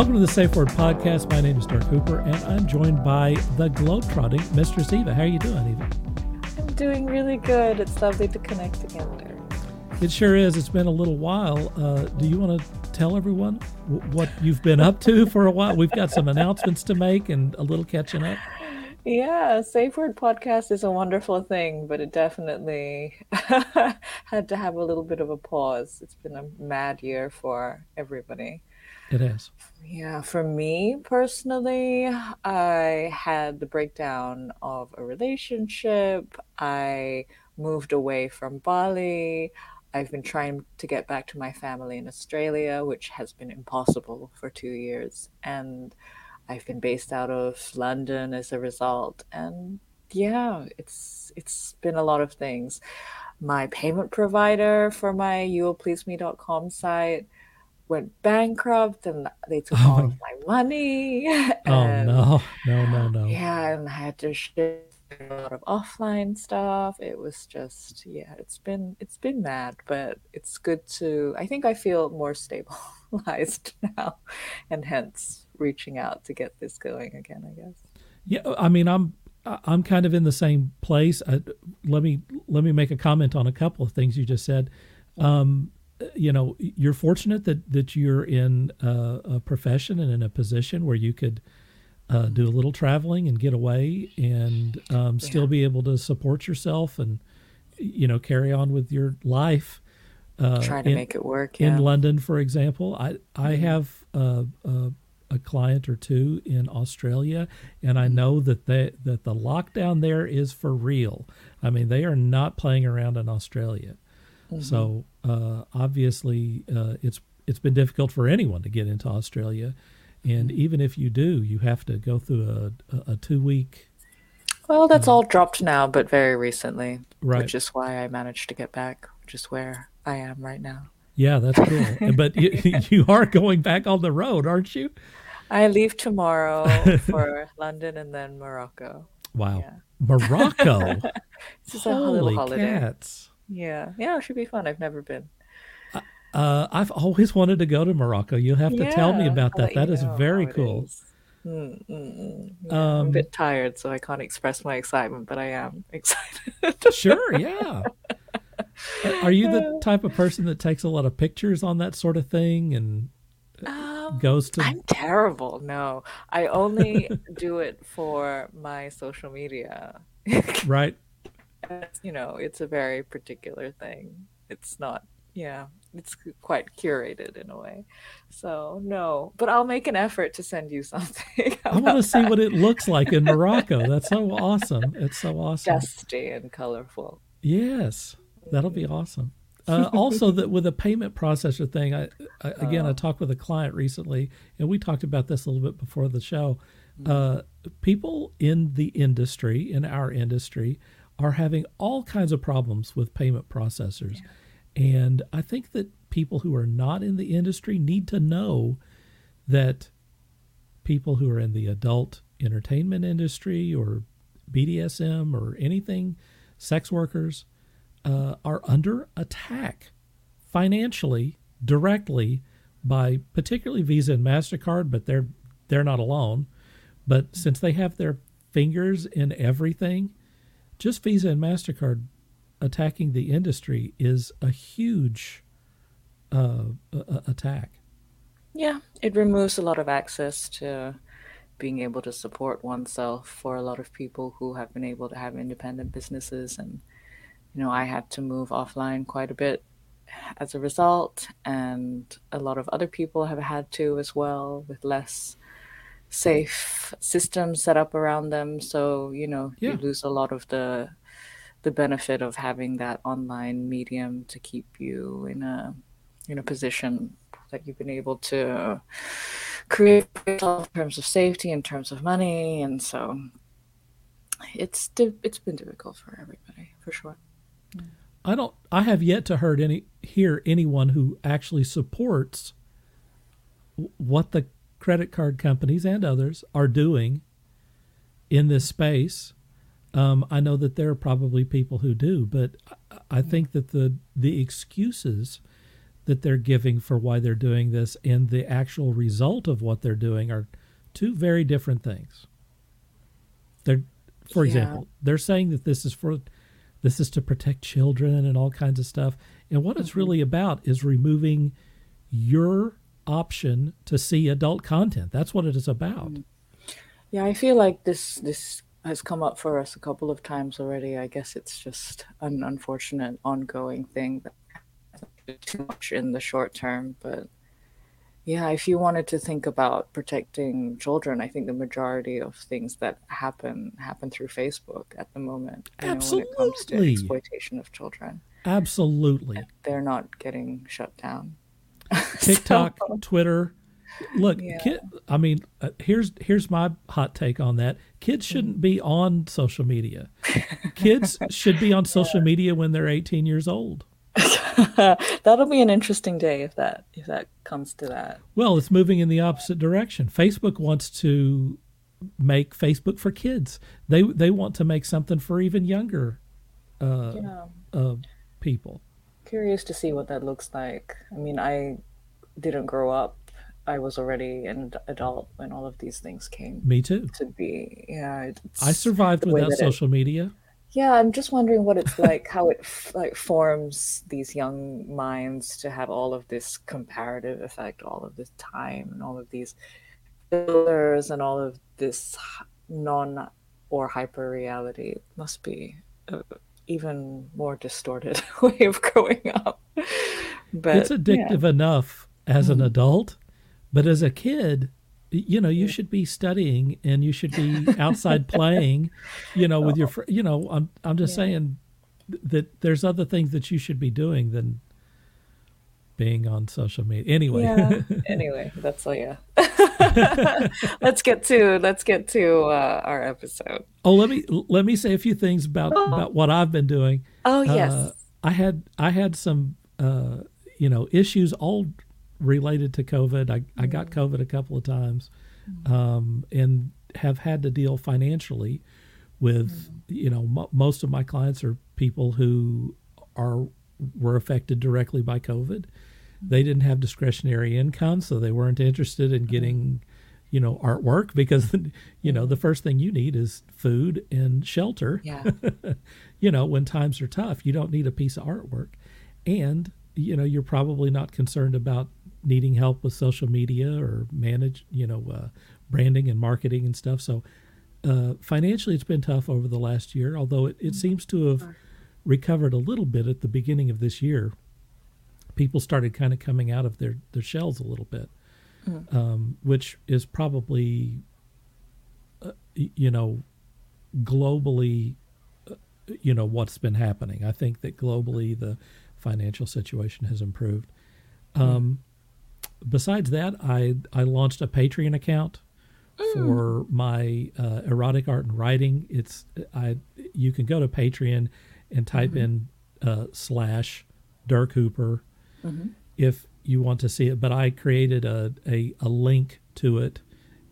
Welcome to the Safe Word Podcast. My name is Dirk Hooper, and I'm joined by the globetrotting Mistress Eva. How are you doing, Eva? I'm doing really good. It's lovely to connect again, Dirk. It sure is. It's been a little while. Uh, do you want to tell everyone w- what you've been up to for a while? We've got some announcements to make and a little catching up. Yeah, Safe Word Podcast is a wonderful thing, but it definitely had to have a little bit of a pause. It's been a mad year for everybody. It has. Yeah, for me personally, I had the breakdown of a relationship. I moved away from Bali. I've been trying to get back to my family in Australia, which has been impossible for two years. And I've been based out of London as a result. And yeah, it's it's been a lot of things. My payment provider for my youwillpleaseme.com site went bankrupt and they took all of my money. Oh and no, no, no, no. yeah, and I had to ship a lot of offline stuff. It was just yeah, it's been it's been mad, but it's good to I think I feel more stabilized now and hence reaching out to get this going again, I guess. Yeah, I mean, I'm I'm kind of in the same place. I, let me let me make a comment on a couple of things you just said. Um, you know, you're fortunate that that you're in a, a profession and in a position where you could uh, do a little traveling and get away and um, still be able to support yourself and you know carry on with your life. Uh, Trying to in- make it work. in London, for example, I I Mhm. have a, a, a client or two in Australia, and I know that they that the lockdown there is for real. I mean, they are not playing around in Australia. Mhm. So uh, obviously, uh, it's it's been difficult for anyone to get into Australia, and even if you do, you have to go through a a, two week Well, that's all dropped now, but very recently, right. which is why I managed to get back, which is where I am right now. yeah, that's cool. but you, you are going back on the road, aren't you? I leave tomorrow for London and then Morocco. Wow, Yeah. Morocco. This is a little Holy holiday. cats. Yeah. Yeah, it should be fun. I've never been. Uh, I've always wanted to go to Morocco. You'll have to tell me about that. That is very cool. is. Mm, mm, mm. I'm Um, a bit tired, so I can't express my excitement, but I am excited. Sure, yeah. Are you the type of person that takes a lot of pictures on that sort of thing and Um, goes to? I'm terrible. No, I only do it for my social media. Right. You know, it's a very particular thing. It's not, yeah, it's quite curated in a way. So, no, but I'll make an effort to send you something. I want to see that? what it looks like in Morocco. That's so awesome. It's so awesome. Dusty and colorful. Yes, that'll be awesome. Uh, also, that with a payment processor thing, I, I again I Oh. talked with a client recently, and we talked about this a little bit before the show. Mm-hmm. Uh, people in the industry, in our industry, are having all kinds of problems with payment processors, and I think that people who are not in the industry need to know that people who are in the adult entertainment industry or BDSM or anything, sex workers, uh, are under attack financially, directly by particularly Visa and Mastercard, but they're they're not alone. But since they have their fingers in everything, just Visa and Mastercard attacking the industry is a huge uh, attack. Yeah, it removes a lot of access to being able to support oneself for a lot of people who have been able to have independent businesses. And, you know, I had to move offline quite a bit as a result, and a lot of other people have had to as well with less safe systems set up around them. So, you know, Yeah. you lose a lot of the the benefit of having that online medium to keep you in a in a position that you've been able to create yourself in terms of safety, in terms of money, and so it's di- it's been difficult for everybody for sure. I don't. I have yet to heard any hear anyone who actually supports what the credit card companies and others are doing in this space. Um, I know that there are probably people who do, but I- think that the the excuses that they're giving for why they're doing this and the actual result of what they're doing are two very different things. They're, for Yeah. example, they're saying that this is for this is to protect children and all kinds of stuff. And what it's really about is removing your option to see adult content. That's what it is about. Mm. Yeah, I feel like this this has come up for us a couple of times already. I guess it's just an unfortunate ongoing thing that too much in the short term, but yeah, if you wanted to think about protecting children, I think the majority of things that happen happen through Facebook at the moment. You know, when it comes to Absolutely. exploitation of children, Absolutely. they're not getting shut down. TikTok, So- Twitter. Look, Yeah. kid, I mean, uh, here's here's my hot take on that. Kids shouldn't be on social media. Kids should be on social media when they're 18 years old. That'll be an interesting day if that if that comes to that. Well, it's moving in the opposite direction. Facebook wants to make Facebook for kids. They they want to make something for even younger uh, Yeah. uh, people. Curious to see what that looks like. I mean, I didn't grow up. I was already an adult when all of these things came Me too. to be. Yeah, it's I survived without that it- social media. Yeah, I'm just wondering what it's like, how it f- like forms these young minds to have all of this comparative effect, all of this time, and all of these filters, and all of this non or hyper reality. It must be a even more distorted way of growing up. But it's yeah. addictive enough as an Mhm. adult, but as a kid, you know, you should be studying and you should be outside playing, you know, with your, fr- you know, I'm, I'm just Yeah. saying that there's other things that you should be doing than being on social media. Anyway, Yeah. anyway, that's all. Yeah. let's get to let's get to uh, our episode. oh, let me let me say a few things about about what I've been doing. Oh yes. Uh, I had I had some uh, you know issues all related to COVID. I, I got COVID a couple of times, um, and have had to deal financially with you know mo most of my clients are people who are were affected directly by COVID. They didn't have discretionary income, so they weren't interested in getting you know artwork because you know the first thing you need is food and shelter yeah. you know, when times are tough, you don't need a piece of artwork. And, you know, you're probably not concerned about needing help with social media or manage, you know, uh, branding and marketing and stuff. So uh, financially, it's been tough over the last year, although it, it seems to have recovered a little bit at the beginning of this year. People started kind of coming out of their, their shells a little bit, um, which is probably, uh, you know, globally you know what's been happening. I think that globally the financial situation has improved. Um, besides that, I I launched a Patreon account for my uh, erotic art and writing. It's I you can go to Patreon and type in uh, slash Dirk Hooper if you want to see it. But I created a a, a link to it,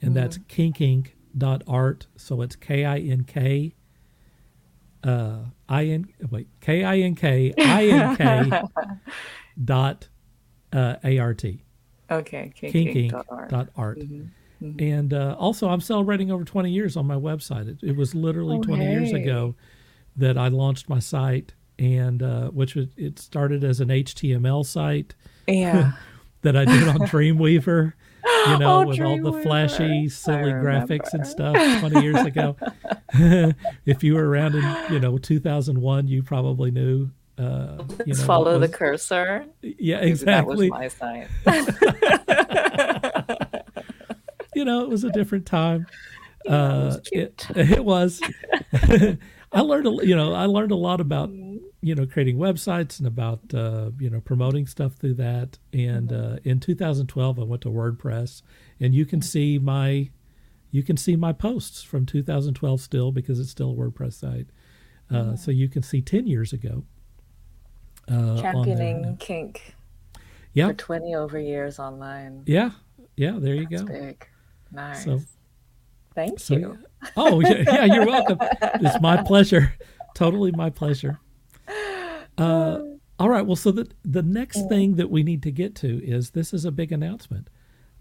and that's kinkink.art. So it's K I N K uh i n wait k i n k i n k dot uh art Okay. kinking kinking.art. dot art and uh also i'm celebrating over 20 years on my website it, it was literally Oh, 20 years ago that i launched my site and uh which was it started as an html site Yeah. that i did on dreamweaver you know Oh, with all the flashy silly graphics and stuff 20 years ago if you were around in you know 2001 you probably knew uh you Let's know, follow what the cursor. yeah Maybe That was exactly my site. you know it was a different time Yeah, it was uh it, it was i learned a, you know i learned a lot about. You know creating websites and about uh you know promoting stuff through that and Mm-hmm. uh in 2012 i went to wordpress and you can see my you can see my posts from 2012 still because it's still a wordpress site uh, so you can see 10 years ago uh, Championing kink yeah for 20 over years online. yeah yeah there you That's go big. Nice. so Thank So, you. oh yeah, yeah, you're welcome. It's my pleasure. Totally my pleasure. Uh, All right. Well, so the the next Mm. thing that we need to get to is this is a big announcement.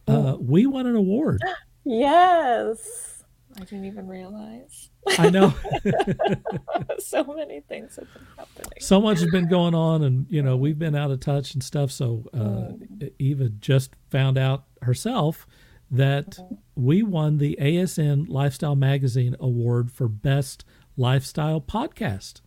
Uh, we won an award. Yes. I didn't even realize. I know so many things have been happening. so much has been going on, and you know we've been out of touch and stuff. So uh, Eva just found out herself that we won the ASN Lifestyle Magazine Award for Best Lifestyle Podcast.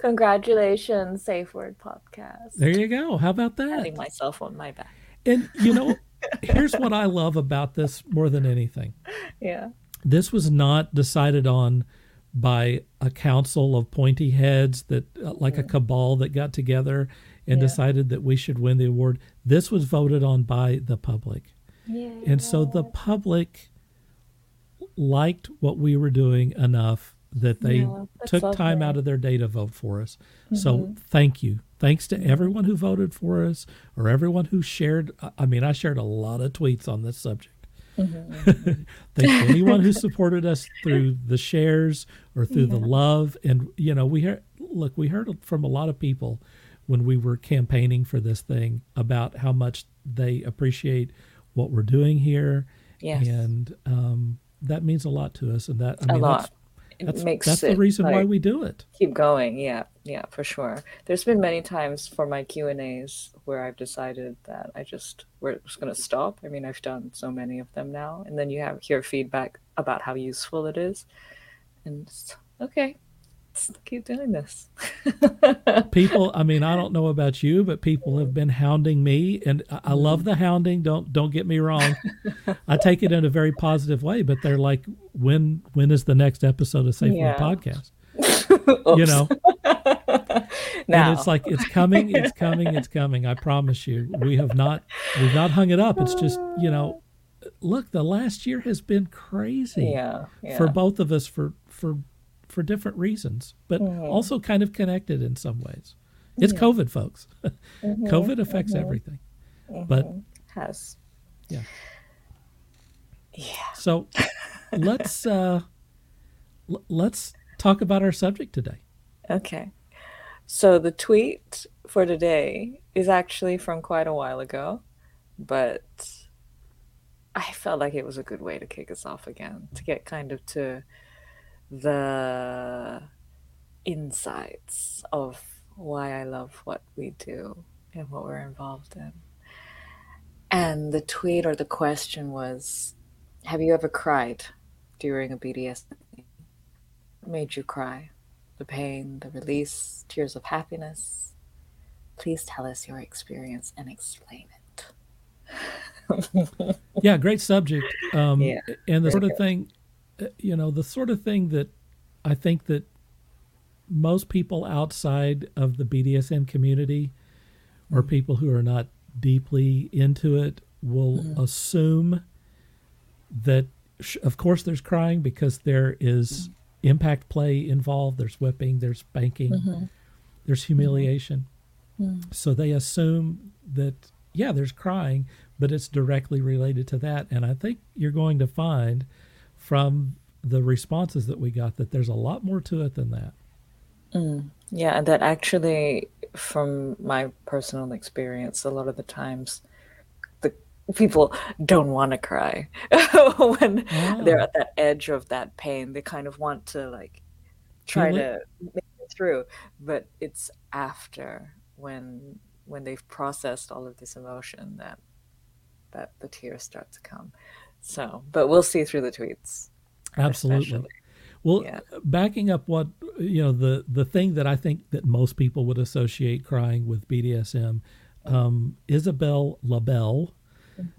Congratulations, Safe Word Podcast. There you go. How about that? Patting myself on my back. And you know, here's what I love about this more than anything. Yeah. This was not decided on by a council of pointy heads that uh, like a cabal that got together and Yeah. decided that we should win the award. This was voted on by the public. Yeah. And so the public liked what we were doing enough that they Yeah, took time out of their day to vote for us. So mm-hmm. thank you. Thanks to mm-hmm. everyone who voted for us or everyone who shared. I- mean, I shared a lot of tweets on this subject. Mm-hmm, thank anyone who supported us through the shares or through the love. And, you know, we heard, look, we heard from a lot of people when we were campaigning for this thing about how much they appreciate what we're doing here. Yes. And um, that means a lot to us. And that, I A mean, lot. That's, makes that's the reason why we do it. keep going. Yeah yeah for sure. There's been many times for my q and a's where i've decided that i just we're just going to stop. I mean i've done so many of them now and then you have hear feedback about how useful it is and it's, okay let's keep doing this people i mean i don't know about you but people have been hounding me and I, love the hounding don't don't get me wrong. I take it in a very positive way but they're like when when is the next episode of safe Yeah. podcast? You know? Now and it's like it's coming it's coming it's coming i promise you. We have not we've not hung it up. It's just you know look the last year has been crazy yeah, yeah. for both of us for for for different reasons but Mm-hmm. also kind of connected in some ways. It's covid folks. Mm-hmm. covid affects everything. But has. Yeah. Yeah. So let's uh l- let's talk about our subject today. Okay. So the tweet for today is actually from quite a while ago, but I felt like it was a good way to kick us off again, to get kind of to the insights of why I love what we do and what we're involved in. And the tweet or the question was Have you ever cried during a BDS? What made you cry? the pain, the release, tears of happiness. Please tell us your experience and explain it. yeah great subject um Yeah. and the sort of good. thing Uh, you know the sort of thing that i think that most people outside of the bdsm community or mm-hmm. people who are not deeply into it will mm-hmm. assume that sh- of course there's crying because there is mm-hmm. impact play involved. There's whipping there's spanking there's humiliation. So they assume that yeah there's crying but it's directly related to that. And i think you're going to find from the responses that we got that there's a lot more to it than that Yeah, and that actually, from my personal experience, a lot of the times the people don't want to cry when they're Ah. at that edge of that pain. They kind of want to like try to make it through, but it's after when when they've processed all of this emotion that that the tears start to come. So, but we'll see through the tweets. absolutely Especially. well Yeah. backing up what you know the the thing that i think that most people would associate crying with bdsm um, isabel labelle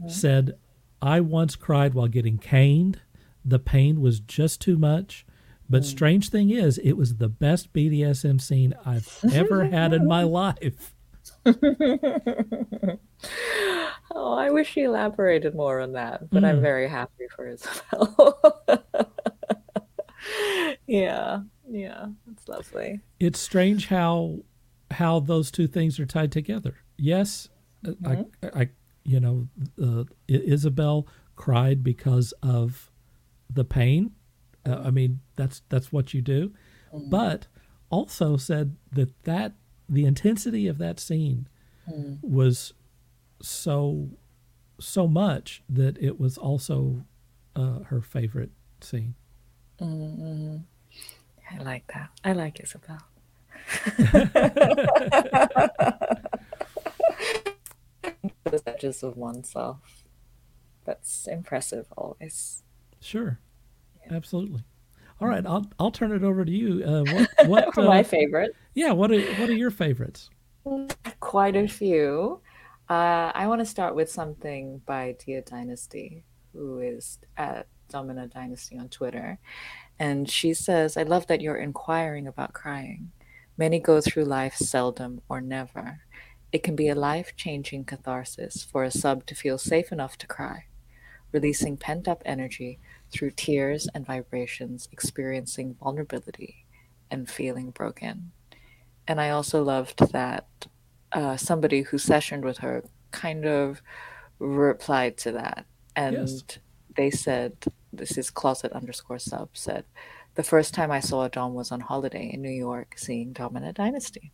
said i once cried while getting caned the pain was just too much but strange thing is it was the best bdsm scene i've ever had in my life Oh, I wish he elaborated more on that, but I'm Mm. very happy for Isabel. yeah, yeah, it's lovely. it's strange how how those two things are tied together. Yes, I, I, you know, uh, Isabel cried because of the pain. Uh, I mean, that's that's what you do, but also said that that the intensity of that scene Mm. was so so much that it was also uh, her favorite scene. Mm-hmm. I like that. I like Isabel. the edges of oneself. That's impressive always. Sure, absolutely. All right, I'll I'll turn it over to you. Uh, what what uh, My favorite. Yeah? What are what are your favorites? Quite a few. Uh, I want to start with something by Dia Dynasty, who is at Domina Dynasty on Twitter. And she says, I love that you're inquiring about crying. Many go through life seldom or never. It can be a life changing catharsis for a sub to feel safe enough to cry, releasing pent up energy through tears and vibrations, experiencing vulnerability and feeling broken. And I also loved that uh, somebody who sessioned with her kind of replied to that. And Yes. they said, this is closet underscore sub said, the first time I saw a Dom was on holiday in New York seeing Domina Dynasty.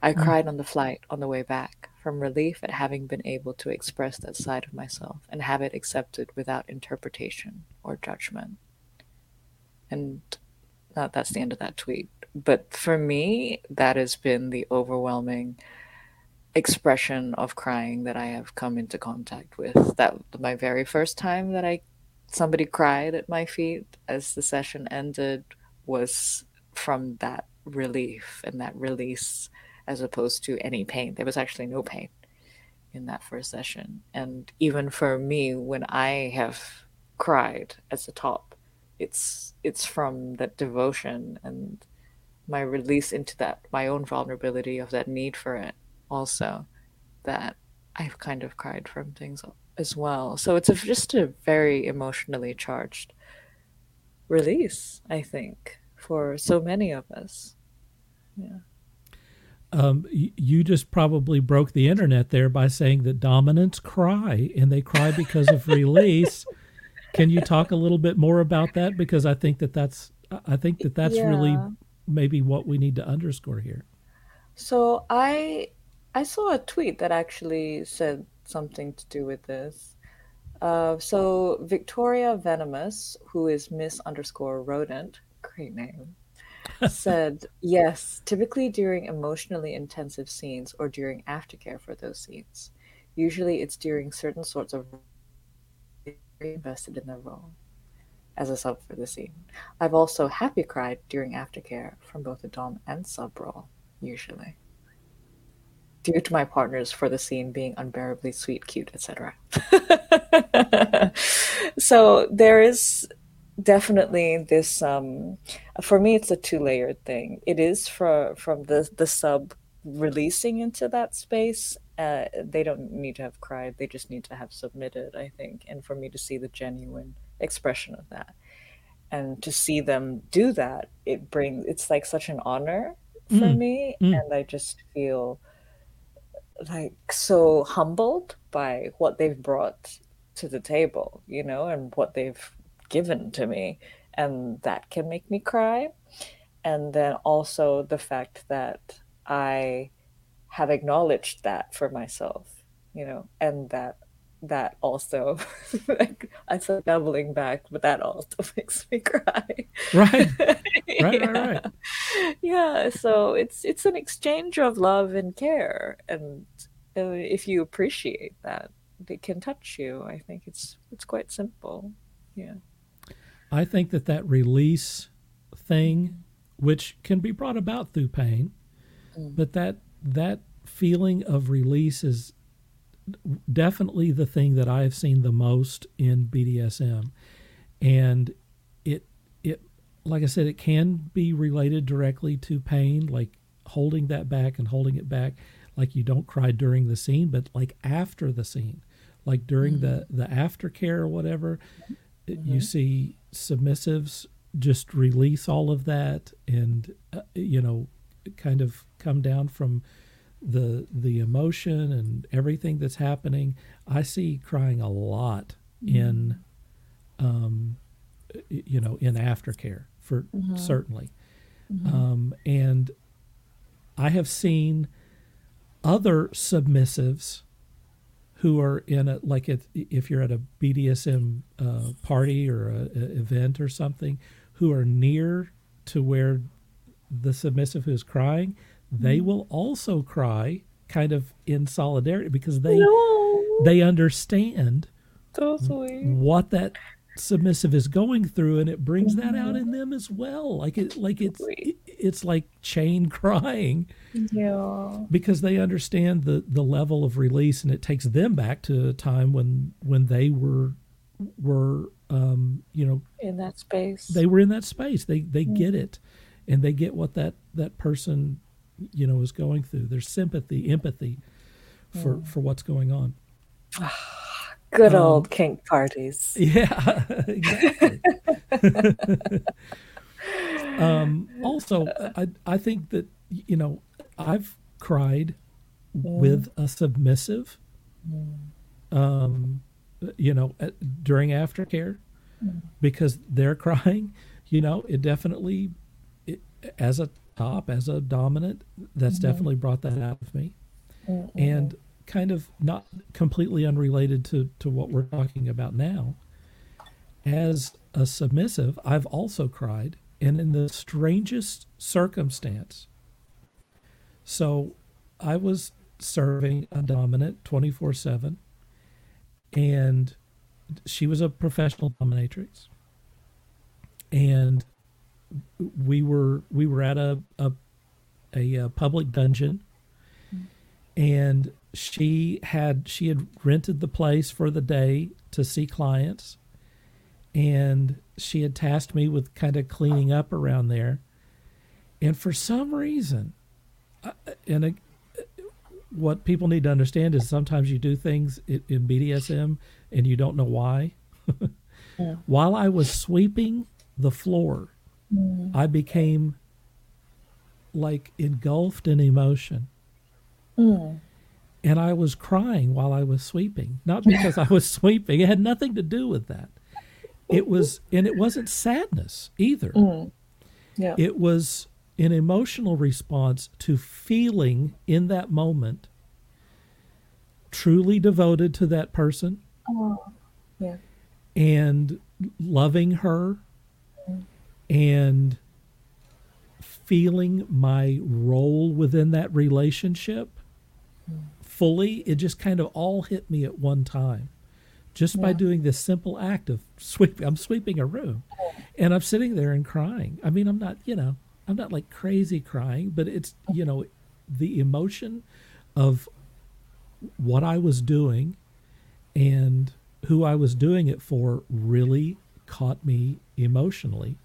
I Mm. cried on the flight on the way back from relief at having been able to express that side of myself and have it accepted without interpretation or judgment. And that, that's the end of that tweet. But for me, that has been the overwhelming expression of crying that I have come into contact with. That my very first time that I somebody cried at my feet as the session ended was from that relief and that release as opposed to any pain. There was actually no pain in that first session. And even for me when I have cried at the top, it's it's from that devotion and my release into that my own vulnerability of that need for it also that I've kind of cried from things as well. So it's a, just a very emotionally charged release, I think, for so many of us. Yeah. Um, you just probably broke the internet there by saying that dominants cry and they cry because of release. Can you talk a little bit more about that? Because I think that that's I think that that's really maybe what we need to underscore here. So I I saw a tweet that actually said something to do with this. Uh, so Victoria Venomous, who is Miss underscore Rodent, great name, said yes. Typically during emotionally intensive scenes or during aftercare for those scenes. Usually it's during certain sorts of invested in the role as a sub for the scene. I've also happy cried during aftercare from both the dom and sub role, usually due to my partners for the scene being unbearably sweet, cute, etc. so there is definitely this um for me it's a two-layered thing. It is for from the the sub releasing into that space. Uh, they don't need to have cried, they just need to have submitted, I think, and for me to see the genuine expression of that. And to see them do that, it brings it's like such an honor for Mm, me, mm. and I just feel like so humbled by what they've brought to the table, you know, and what they've given to me. And that can make me cry. And then also the fact that I have acknowledged that for myself, you know, and that that also like I said doubling back, but that also makes me cry. Right. Right, right, yeah. right. Yeah, so it's it's an exchange of love and care, and uh, if you appreciate that, it can touch you. I think it's it's quite simple. Yeah. I think that that release thing, which can be brought about through pain, Mm. but that that feeling of release is definitely the thing that I have seen the most in BDSM, and it it like I said, it can be related directly to pain, like holding that back and holding it back, like you don't cry during the scene, but like after the scene, like during the the aftercare or whatever, you see submissives just release all of that and uh, you know kind of come down from the the emotion and everything that's happening i see crying a lot in um you know in aftercare for certainly. Um and I have seen other submissives who are in a like if, if you're at a BDSM uh, party or a, a event or something, who are near to where the submissive who's crying, they mm-hmm. will also cry kind of in solidarity because they No. they understand So what that submissive is going through and it brings that out mm-hmm. in them as well. Like it like it's it's like chain crying Yeah. because they understand the the level of release and it takes them back to a time when when they were were um you know In that space. they were in that space. They they get mm-hmm. it and they get what that that person you know is going through there's sympathy empathy for for what's going on Good um, old kink parties. Yeah, exactly. um, also, I I think that you know I've cried with a submissive, um, you know, during aftercare because they're crying. You know, it definitely, it, as a top, as a dominant, that's mm-hmm. definitely brought that out of me mm-hmm. and kind of not completely unrelated to, to what we're talking about now. As a submissive, I've also cried, and in the strangest circumstance. So I was serving a dominant 24 7, and she was a professional dominatrix. And we were we were at a a, a, uh public dungeon. And she had she had rented the place for the day to see clients. And she had tasked me with kind of cleaning up around there. And for some reason and uh, what people need to understand is sometimes you do things in, in BDSM and you don't know why. While I was sweeping the floor I became like engulfed in emotion and I was crying while I was sweeping. Not because I was sweeping; it had nothing to do with that. It was, and it wasn't sadness either. Yeah. It was an emotional response to feeling in that moment truly devoted to that person Oh, yeah. and loving her and feeling my role within that relationship fully it just kind of all hit me at one time just by doing this simple act of sweeping i'm sweeping a room and i'm sitting there and crying. I mean i'm not you know i'm not like crazy crying but it's you know the emotion of what i was doing and who i was doing it for really caught me emotionally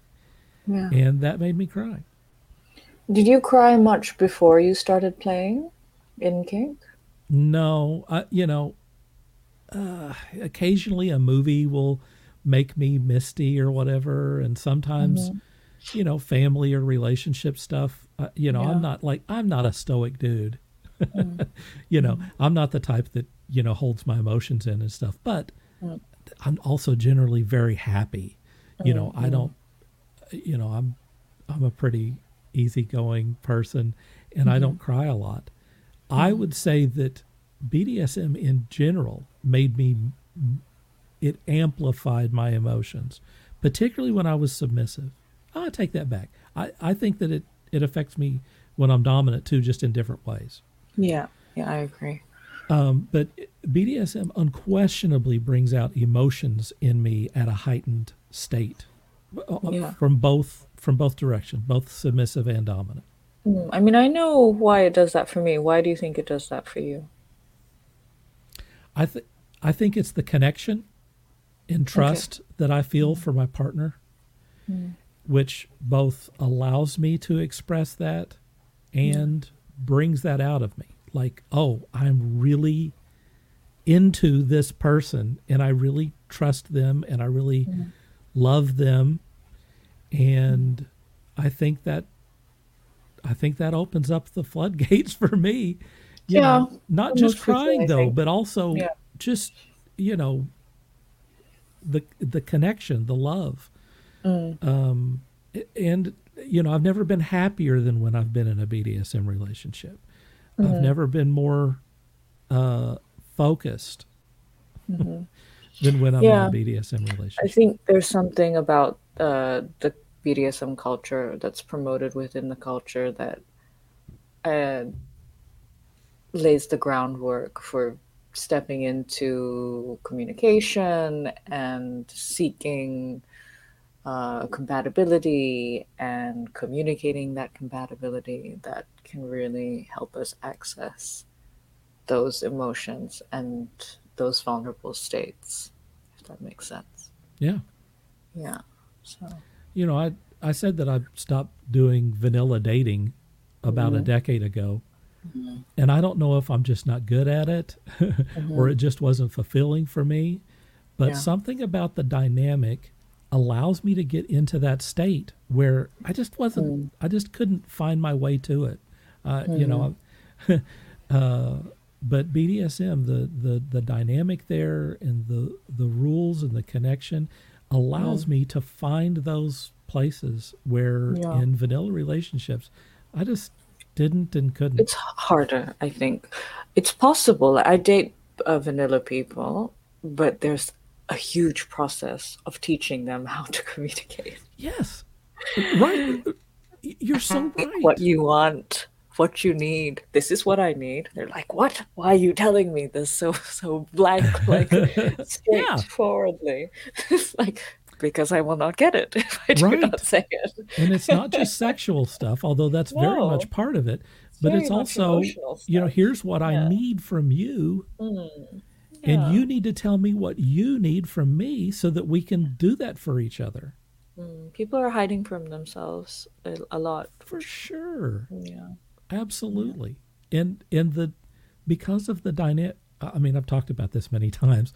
Yeah. and that made me cry Did you cry much before you started playing in kink? No, I, you know, uh, occasionally a movie will make me misty or whatever, and sometimes, mm-hmm. you know, family or relationship stuff. Uh, you know, Yeah. I'm not like I'm not a stoic dude. Mm. you know, mm-hmm. I'm not the type that you know holds my emotions in and stuff. But mm. I'm also generally very happy. You know, I mm-hmm. don't. You know, I'm I'm a pretty easygoing person, and I don't cry a lot. I would say that BDSM in general made me, it amplified my emotions, particularly when I was submissive. I take that back. I, I think that it, it affects me when I'm dominant too, just in different ways. Yeah. Yeah, I agree. Um, but BDSM unquestionably brings out emotions in me at a heightened state Uh, yeah. from both from both directions, both submissive and dominant. Mm, I mean, I know why it does that for me. Why do you think it does that for you? I think I think it's the connection and trust that I feel mm. for my partner, mm. which both allows me to express that mm. and brings that out of me. Like, oh, I'm really into this person and I really trust them and I really love them and I think that I think that opens up the floodgates for me. You Yeah, know, not just crying though, but also Yeah. just you know the the connection, the love, Mm. um, and you know, I've never been happier than when I've been in a BDSM relationship. I've Mm-hmm. never been more uh, focused Mm-hmm. than when I'm Yeah. in a BDSM relationship. I think there's something about uh, the BDSM culture that's promoted within the culture that uh, lays the groundwork for stepping into communication and seeking uh, compatibility and communicating that compatibility that can really help us access those emotions and those vulnerable states, if that makes sense. Yeah. Yeah. So, You know, I, I said that I stopped doing vanilla dating about a Mm-hmm. decade ago. And I don't know if I'm just not good at it or it just wasn't fulfilling for me. But Yeah. something about the dynamic allows me to get into that state where I just wasn't, I just couldn't find my way to it. Uh, You know, uh, but BDSM, the, the, the dynamic there and the, the rules and the connection allows me to find those places where Yeah. in vanilla relationships, I just didn't and couldn't. it's harder, I think. It's possible. I date uh, vanilla people, but there's a huge process of teaching them how to communicate. Yes. Right. You're so right. What you want, what you need. This is what I need. They're like, "What? Why are you telling me this so so blank, like straightforwardly?" it's like because I will not get it if I do Right. not say it. and it's not just sexual stuff, although that's very much part of it. But very it's also, you know, here's what I need from you, Yeah. and you need to tell me what you need from me so that we can do that for each other. Mm, People are hiding from themselves a, a lot. For sure. Yeah. Absolutely. And and the because of the dynamic I mean, I've talked about this many times.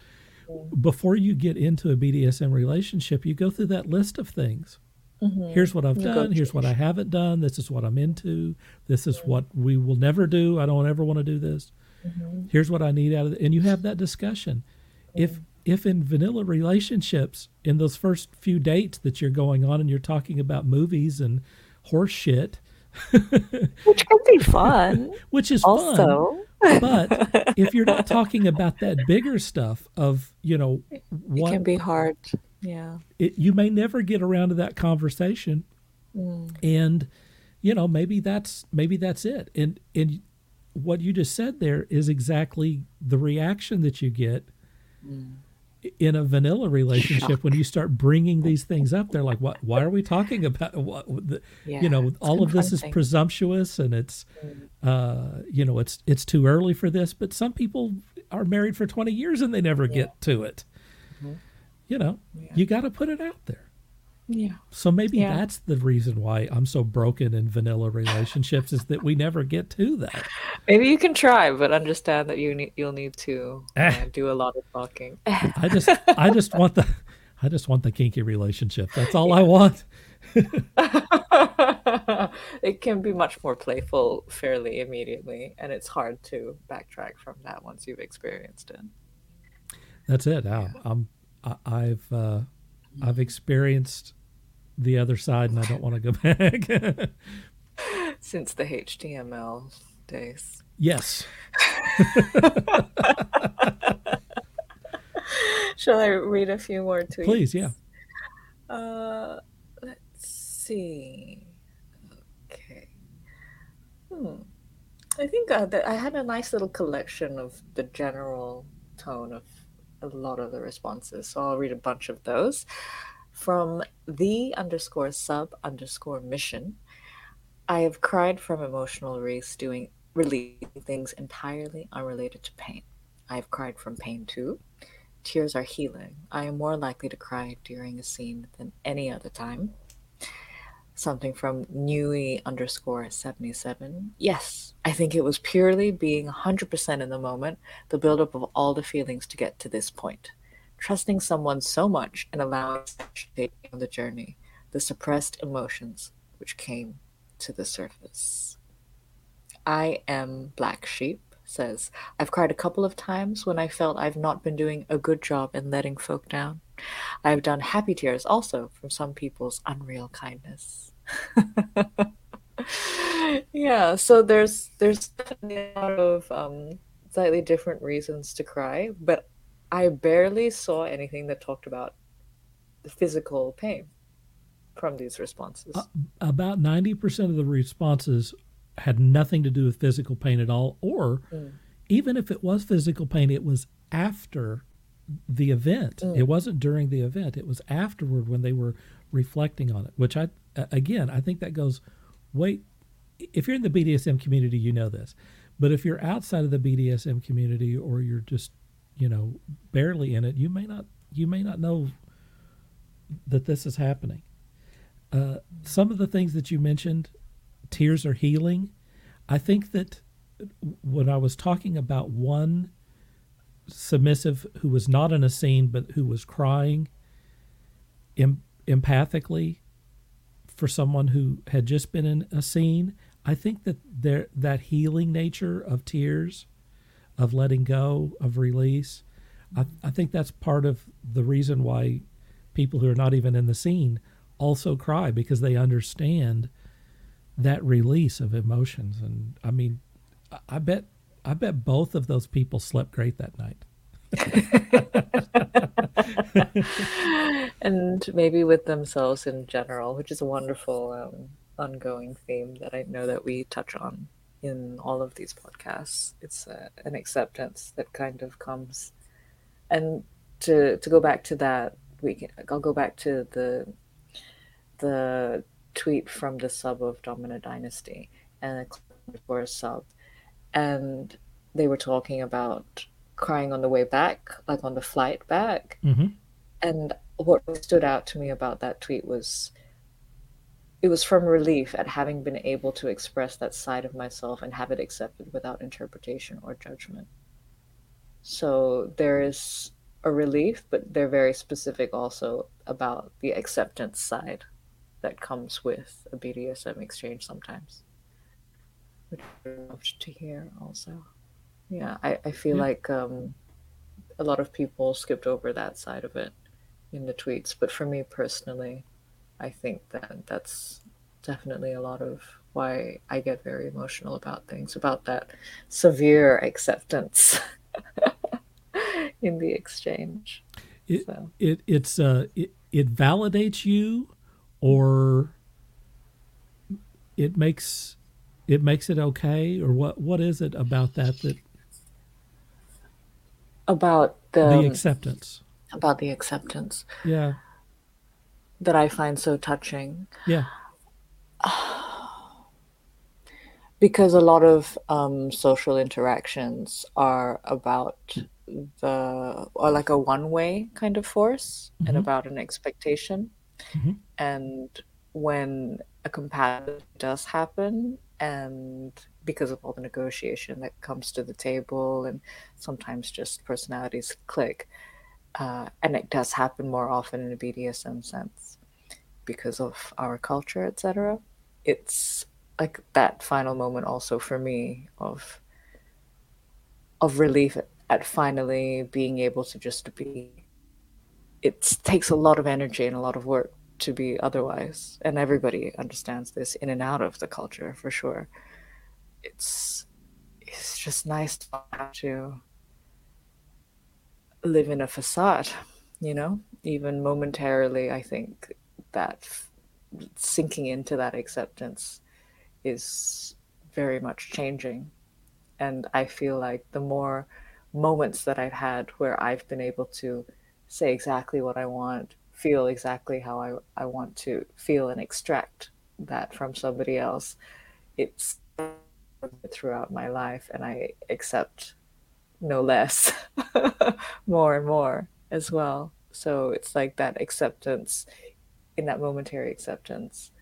Before you get into a BDSM relationship, you go through that list of things. Here's what I've done. Here's what I haven't done. This is what I'm into. This is what we will never do. I don't ever want to do this. Here's what I need out of it. And you have that discussion. If if in vanilla relationships, in those first few dates that you're going on and you're talking about movies and horse shit, Which can be fun. which is fun, also. but if you're not talking about that bigger stuff of you know It what can be hard. Yeah. it, you may never get around to that conversation mm. and you know maybe that's maybe that's it and and what you just said there is exactly the reaction that you get mm. In a vanilla relationship when you start bringing these things up they're like what why are we talking about what the, Yeah. you know all of this is presumptuous and it's uh you know it's it's too early for this but some people are married for 20 years and they never get to it. You know you got to put it out there Yeah. so maybe Yeah. that's the reason why i'm so broken in vanilla relationships is that we never get to that Maybe you can try, but understand that you need you'll need to uh, do a lot of talking. i just i just want the i just want the kinky relationship that's all i want it can be much more playful fairly immediately, and it's hard to backtrack from that once you've experienced it. that's it I, i'm I, i've uh i've experienced the other side and i don't want to go back Since the HTML days. yes Shall I read a few more tweets? please yeah Uh, let's see. Okay. Hmm. I think uh, that I had a nice little collection of the general tone of a lot of the responses, so I'll read a bunch of those. From the underscore sub underscore mission, I have cried from emotional release doing releasing things entirely unrelated to pain. I have cried from pain too. Tears are healing. I am more likely to cry during a scene than any other time. Something from Newy underscore 77. Yes, I think it was purely being 100% in the moment, the buildup of all the feelings to get to this point. Trusting someone so much and allowing taking on the journey, the suppressed emotions which came to the surface. I am Black Sheep says, I've cried a couple of times when I felt I've not been doing a good job in letting folk down. I have done happy tears also from some people's unreal kindness. yeah, so there's there's a lot of um, slightly different reasons to cry, but I barely saw anything that talked about the physical pain from these responses. Uh, about 90% of the responses had nothing to do with physical pain at all, or mm. even if it was physical pain, it was after the event. Mm. It wasn't during the event, it was afterward when they were reflecting on it, which I, again, I think that goes, wait, if you're in the BDSM community, you know this. But if you're outside of the BDSM community or you're just, you know, barely in it, you may not you may not know that this is happening. Uh, some of the things that you mentioned, tears are healing. I think that when I was talking about one submissive who was not in a scene but who was crying em- empathically for someone who had just been in a scene, I think that there that healing nature of tears, of letting go, of release, I, I think that's part of the reason why people who are not even in the scene also cry because they understand that release of emotions. And I mean, I bet I bet both of those people slept great that night. and maybe with themselves in general, which is a wonderful um, ongoing theme that I know that we touch on in all of these podcasts. It's uh, an acceptance that kind of comes, and to to go back to that we can, I'll go back to the the tweet from the sub of Domina Dynasty and for a sub, and they were talking about crying on the way back, like on the flight back. Mm-hmm. And what stood out to me about that tweet was it was from relief at having been able to express that side of myself and have it accepted without interpretation or judgment. So there is a relief, but they're very specific also about the acceptance side that comes with a BDSM exchange sometimes. Which I love to hear also. Yeah, I, I feel yeah. like um, a lot of people skipped over that side of it in the tweets, but for me personally, I think that that's definitely a lot of why I get very emotional about things, about that severe acceptance. in the exchange. It, so. it it's uh it, it validates you or it makes it makes it okay or what what is it about that that about the the acceptance about the acceptance yeah that i find so touching yeah because a lot of um, social interactions are about the or like a one way kind of force mm-hmm. and about an expectation mm-hmm. and when a compatibility does happen and because of all the negotiation that comes to the table and sometimes just personalities click uh, and it does happen more often in a bdsm sense because of our culture etc it's like that final moment also for me of of relief at finally being able to just be it takes a lot of energy and a lot of work to be otherwise and everybody understands this in and out of the culture for sure. It's it's just nice to live in a facade you know even momentarily i think that sinking into that acceptance is very much changing and i feel like the more moments that I've had where I've been able to say exactly what I want, feel exactly how I, I want to feel, and extract that from somebody else. It's throughout my life, and I accept no less, more and more as well. So it's like that acceptance, in that momentary acceptance,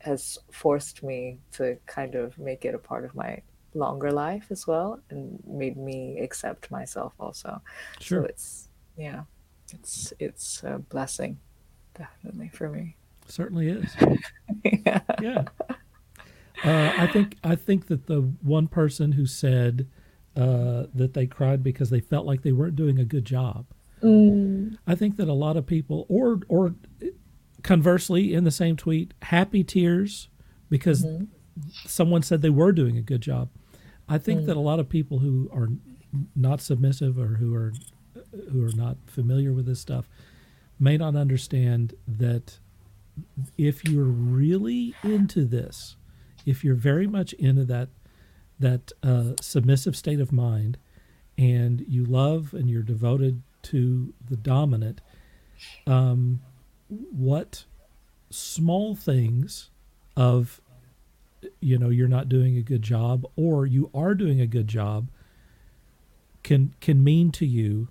has forced me to kind of make it a part of my longer life as well and made me accept myself also sure. so it's yeah it's it's a blessing definitely for me certainly is yeah, yeah. Uh, i think i think that the one person who said uh, that they cried because they felt like they weren't doing a good job mm. i think that a lot of people or or conversely, in the same tweet, happy tears because mm-hmm. someone said they were doing a good job. I think mm. that a lot of people who are not submissive or who are who are not familiar with this stuff may not understand that if you're really into this, if you're very much into that that uh, submissive state of mind, and you love and you're devoted to the dominant, um, what small things of you know you're not doing a good job or you are doing a good job can can mean to you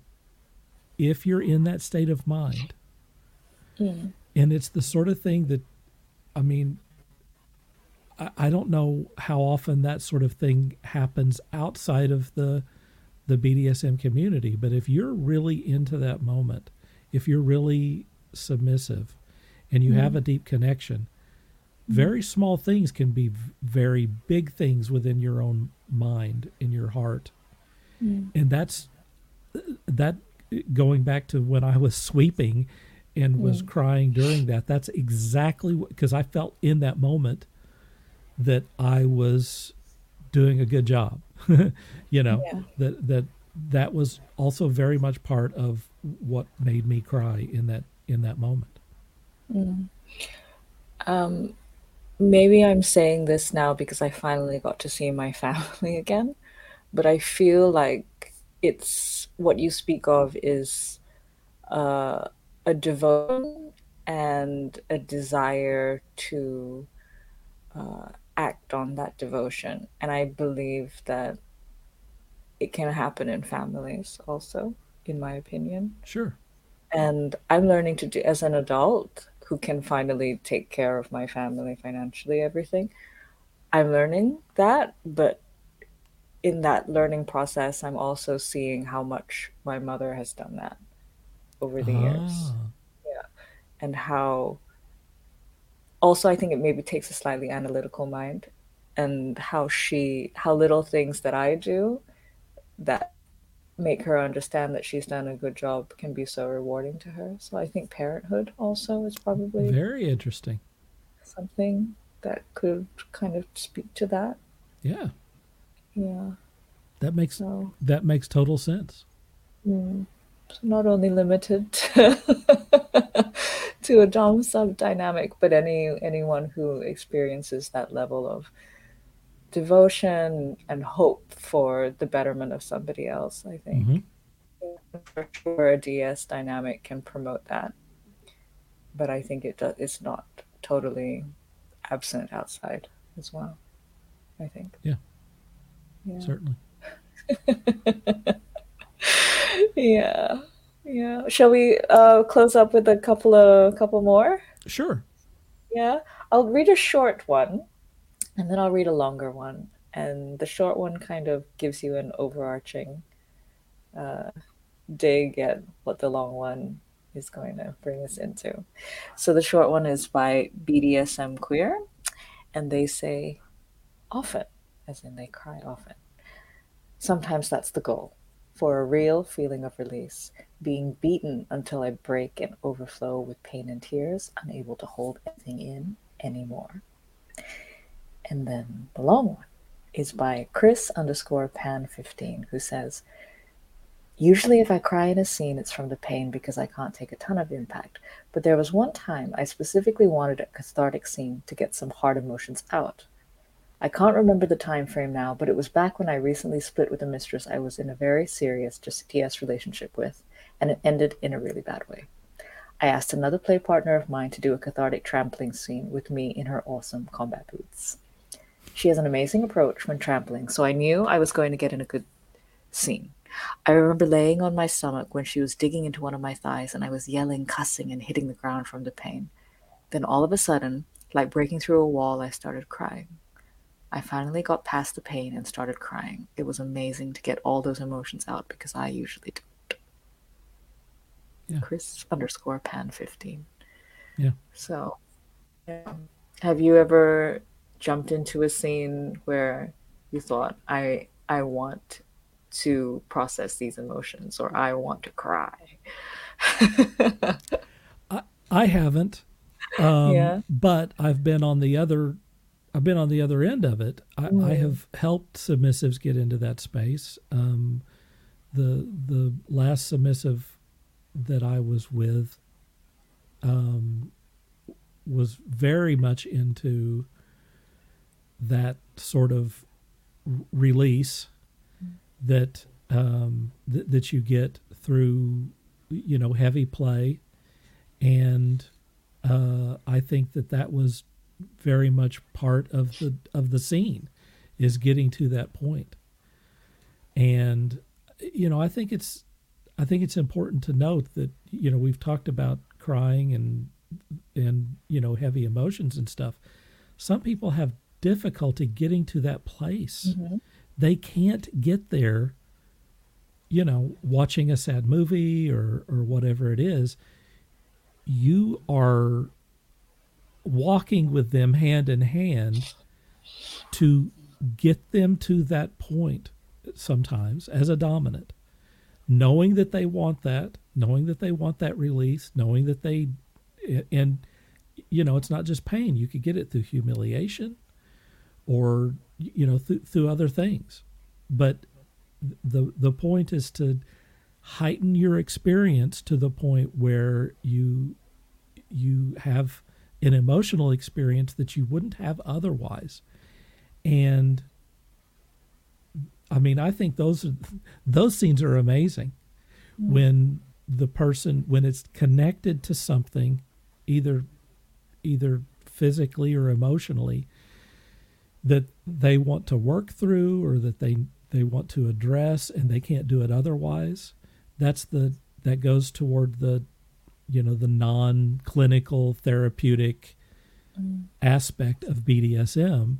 if you're in that state of mind mm. and it's the sort of thing that i mean I, don't know how often that sort of thing happens outside of the the bdsm community but if you're really into that moment if you're really submissive and you mm. have a deep connection very small things can be very big things within your own mind in your heart mm. and that's that going back to when i was sweeping and was mm. crying during that that's exactly because i felt in that moment that i was doing a good job you know yeah. that that that was also very much part of what made me cry in that in that moment mm. um maybe I'm saying this now because I finally got to see my family again, but I feel like it's what you speak of is uh, a devotion and a desire to uh, act on that devotion. And I believe that it can happen in families also, in my opinion. Sure. And I'm learning to do as an adult who can finally take care of my family financially, everything. I'm learning that, but in that learning process, I'm also seeing how much my mother has done that over the years. Ah. Yeah. And how also I think it maybe takes a slightly analytical mind and how she how little things that I do that make her understand that she's done a good job can be so rewarding to her. So I think parenthood also is probably very interesting. Something that could kind of speak to that. Yeah. Yeah. That makes so, that makes total sense. Mm, so not only limited to, to a dom sub dynamic, but any anyone who experiences that level of devotion and hope for the betterment of somebody else, I think. Mm-hmm. For sure, a DS dynamic can promote that. But I think it does, it's not totally absent outside as well. I think. Yeah. yeah. Certainly. yeah. Yeah. Shall we uh, close up with a couple of couple more? Sure. Yeah. I'll read a short one and then I'll read a longer one. And the short one kind of gives you an overarching uh, dig at what the long one is going to bring us into. So the short one is by BDSM Queer, and they say, often, as in they cry often. Sometimes that's the goal for a real feeling of release, being beaten until I break and overflow with pain and tears, unable to hold anything in anymore. And then the long one is by Chris underscore pan15, who says, Usually, if I cry in a scene, it's from the pain because I can't take a ton of impact. But there was one time I specifically wanted a cathartic scene to get some hard emotions out. I can't remember the time frame now, but it was back when I recently split with a mistress I was in a very serious just TS relationship with, and it ended in a really bad way. I asked another play partner of mine to do a cathartic trampling scene with me in her awesome combat boots. She has an amazing approach when trampling, so I knew I was going to get in a good scene. I remember laying on my stomach when she was digging into one of my thighs and I was yelling, cussing, and hitting the ground from the pain. Then all of a sudden, like breaking through a wall, I started crying. I finally got past the pain and started crying. It was amazing to get all those emotions out because I usually don't. Yeah. Chris underscore pan 15. Yeah. So, yeah. have you ever jumped into a scene where you thought i i want to process these emotions or i want to cry I, I haven't Um, Yeah. But I've been on the other, I've been on the other end of it. I, I have helped submissives get into that space. Um, the the last submissive that I was with um, was very much into that sort of release that um, th- that you get through you know heavy play, and uh, I think that that was very much part of the of the scene is getting to that point. And you know i think it's i think it's important to note that you know we've talked about crying and and you know heavy emotions and stuff. Some people have difficulty getting to that place. Mm-hmm. They can't get there you know watching a sad movie or or whatever it is. You are walking with them hand in hand to get them to that point sometimes as a dominant knowing that they want that knowing that they want that release knowing that they and you know it's not just pain. You could get it through humiliation or you know th- through other things. But the the point is to heighten your experience to the point where you you have an emotional experience that you wouldn't have otherwise. And i mean i think those are, those scenes are amazing mm. when the person when it's connected to something either either physically or emotionally that they want to work through or that they they want to address and they can't do it otherwise that's the that goes toward the you know the non-clinical therapeutic mm. aspect of BDSM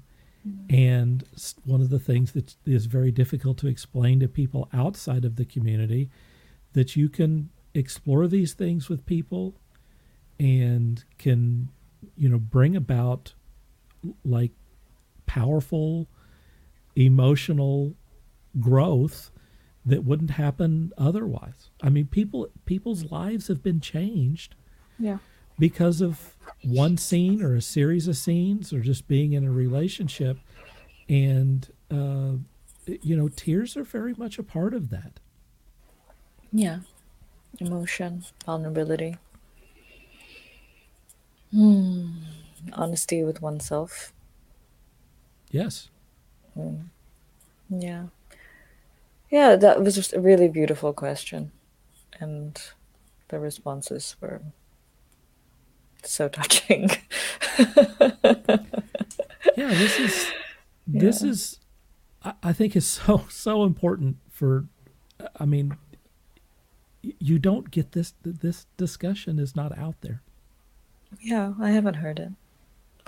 and one of the things that is very difficult to explain to people outside of the community that you can explore these things with people and can you know bring about like powerful emotional growth that wouldn't happen otherwise. I mean, people people's lives have been changed Yeah. Because of one scene or a series of scenes or just being in a relationship, and uh, you know, tears are very much a part of that. Yeah. Emotion, vulnerability. Hmm. Honesty with oneself. Yes. Yeah. Yeah, that was just a really beautiful question. And the responses were so touching. yeah this is this is I, I think is so so important for i mean you don't get this this discussion is not out there yeah, I haven't heard it.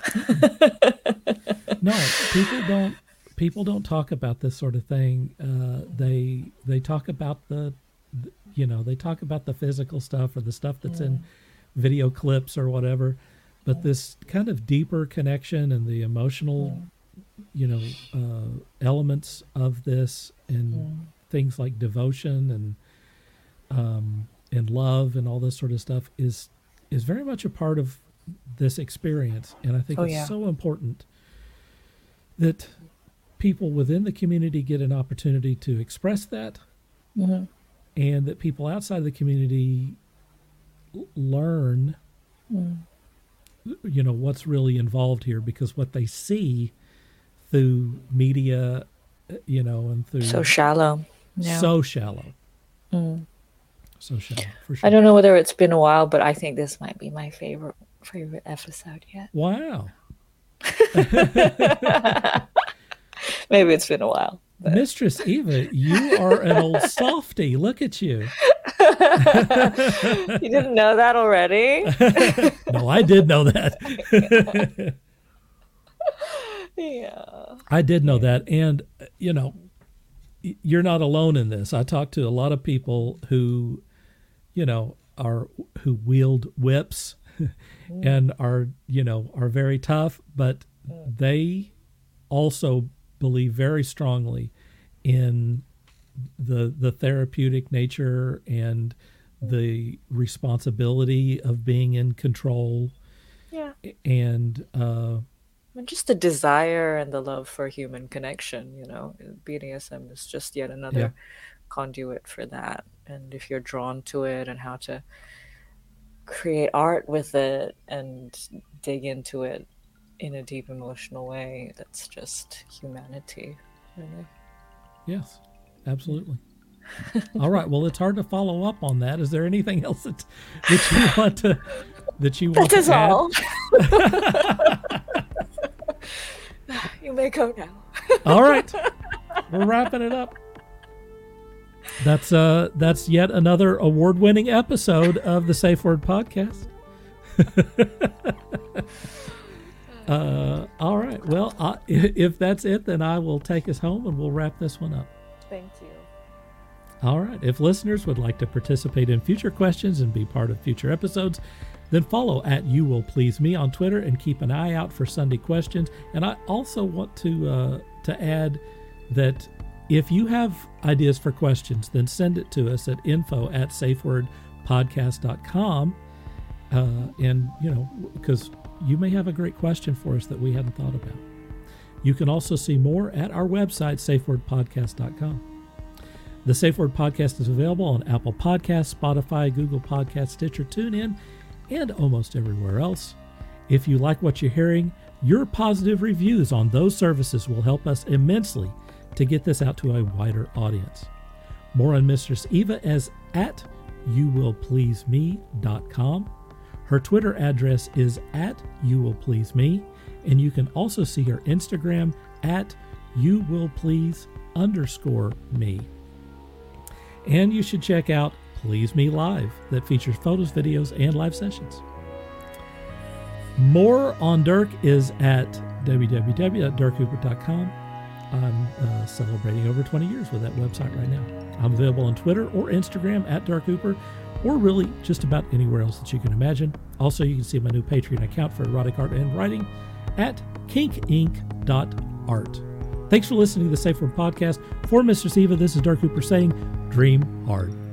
no people don't people don't talk about this sort of thing uh, they they talk about the, the- you know they talk about the physical stuff or the stuff that's in video clips or whatever but this kind of deeper connection and the emotional you know uh, elements of this and things like devotion and um, and love and all this sort of stuff is is very much a part of this experience. And i think Oh, it's yeah. so important that people within the community get an opportunity to express that hmm and that people outside the community learn you know what's really involved here because what they see through media you know and through So shallow. Yeah. so shallow Mm. so shallow for sure I don't know whether it's been a while, but I think this might be my favorite favorite episode yet. wow Maybe it's been a while. Mistress eva you are an old softy look at you You didn't know that already? no i did know that yeah. I did know that, and you know, you're not alone in this. I talked to a lot of people who, you know, are who wield whips, mm. and are you know are very tough, but mm. they also believe very strongly in the the therapeutic nature and the responsibility of being in control Yeah. and uh, just the desire and the love for human connection. You know, BDSM is just yet another yeah. conduit for that. And if you're drawn to it and how to create art with it and dig into it in a deep emotional way, that's just humanity, really. Yes, absolutely. All right. Well, it's hard to follow up on that. Is there anything else that, that you want to that you want that is to all. you may go now. all right. We're wrapping it up. That's uh that's yet another award-winning episode of the Safe Word podcast. uh, all right. Well, uh, if that's it, then I will take us home and we'll wrap this one up. Thank you. All right. If listeners would like to participate in future questions and be part of future episodes, then follow at You Will Please Me on Twitter and keep an eye out for Sunday questions. And I also want to uh, to add that if you have ideas for questions, then send it to us at info at safewordpodcast.com. Uh, and, you know, because you may have a great question for us that we hadn't thought about. You can also see more at our website, safewordpodcast.com. The Safe Word Podcast is available on Apple Podcasts, Spotify, Google Podcasts, Stitcher, TuneIn, and almost everywhere else. If you like what you're hearing, your positive reviews on those services will help us immensely to get this out to a wider audience. More on Mistress Eva as at youwillpleaseme.com. Her Twitter address is at You Will Please Me, and you can also see her Instagram at You Will Please underscore me. And you should check out Please Me Live that features photos, videos, and live sessions. More on Dirk is at www.dirkhooper.com. I'm uh, celebrating over 20 years with that website right now. I'm available on Twitter or Instagram at Dirk Hooper, or really just about anywhere else that you can imagine. Also, you can see my new Patreon account for erotic art and writing at kinkinc.art. Thanks for listening to the Safe Word Podcast. For Mistress Eva, this is Dirk Hooper saying, Dream hard.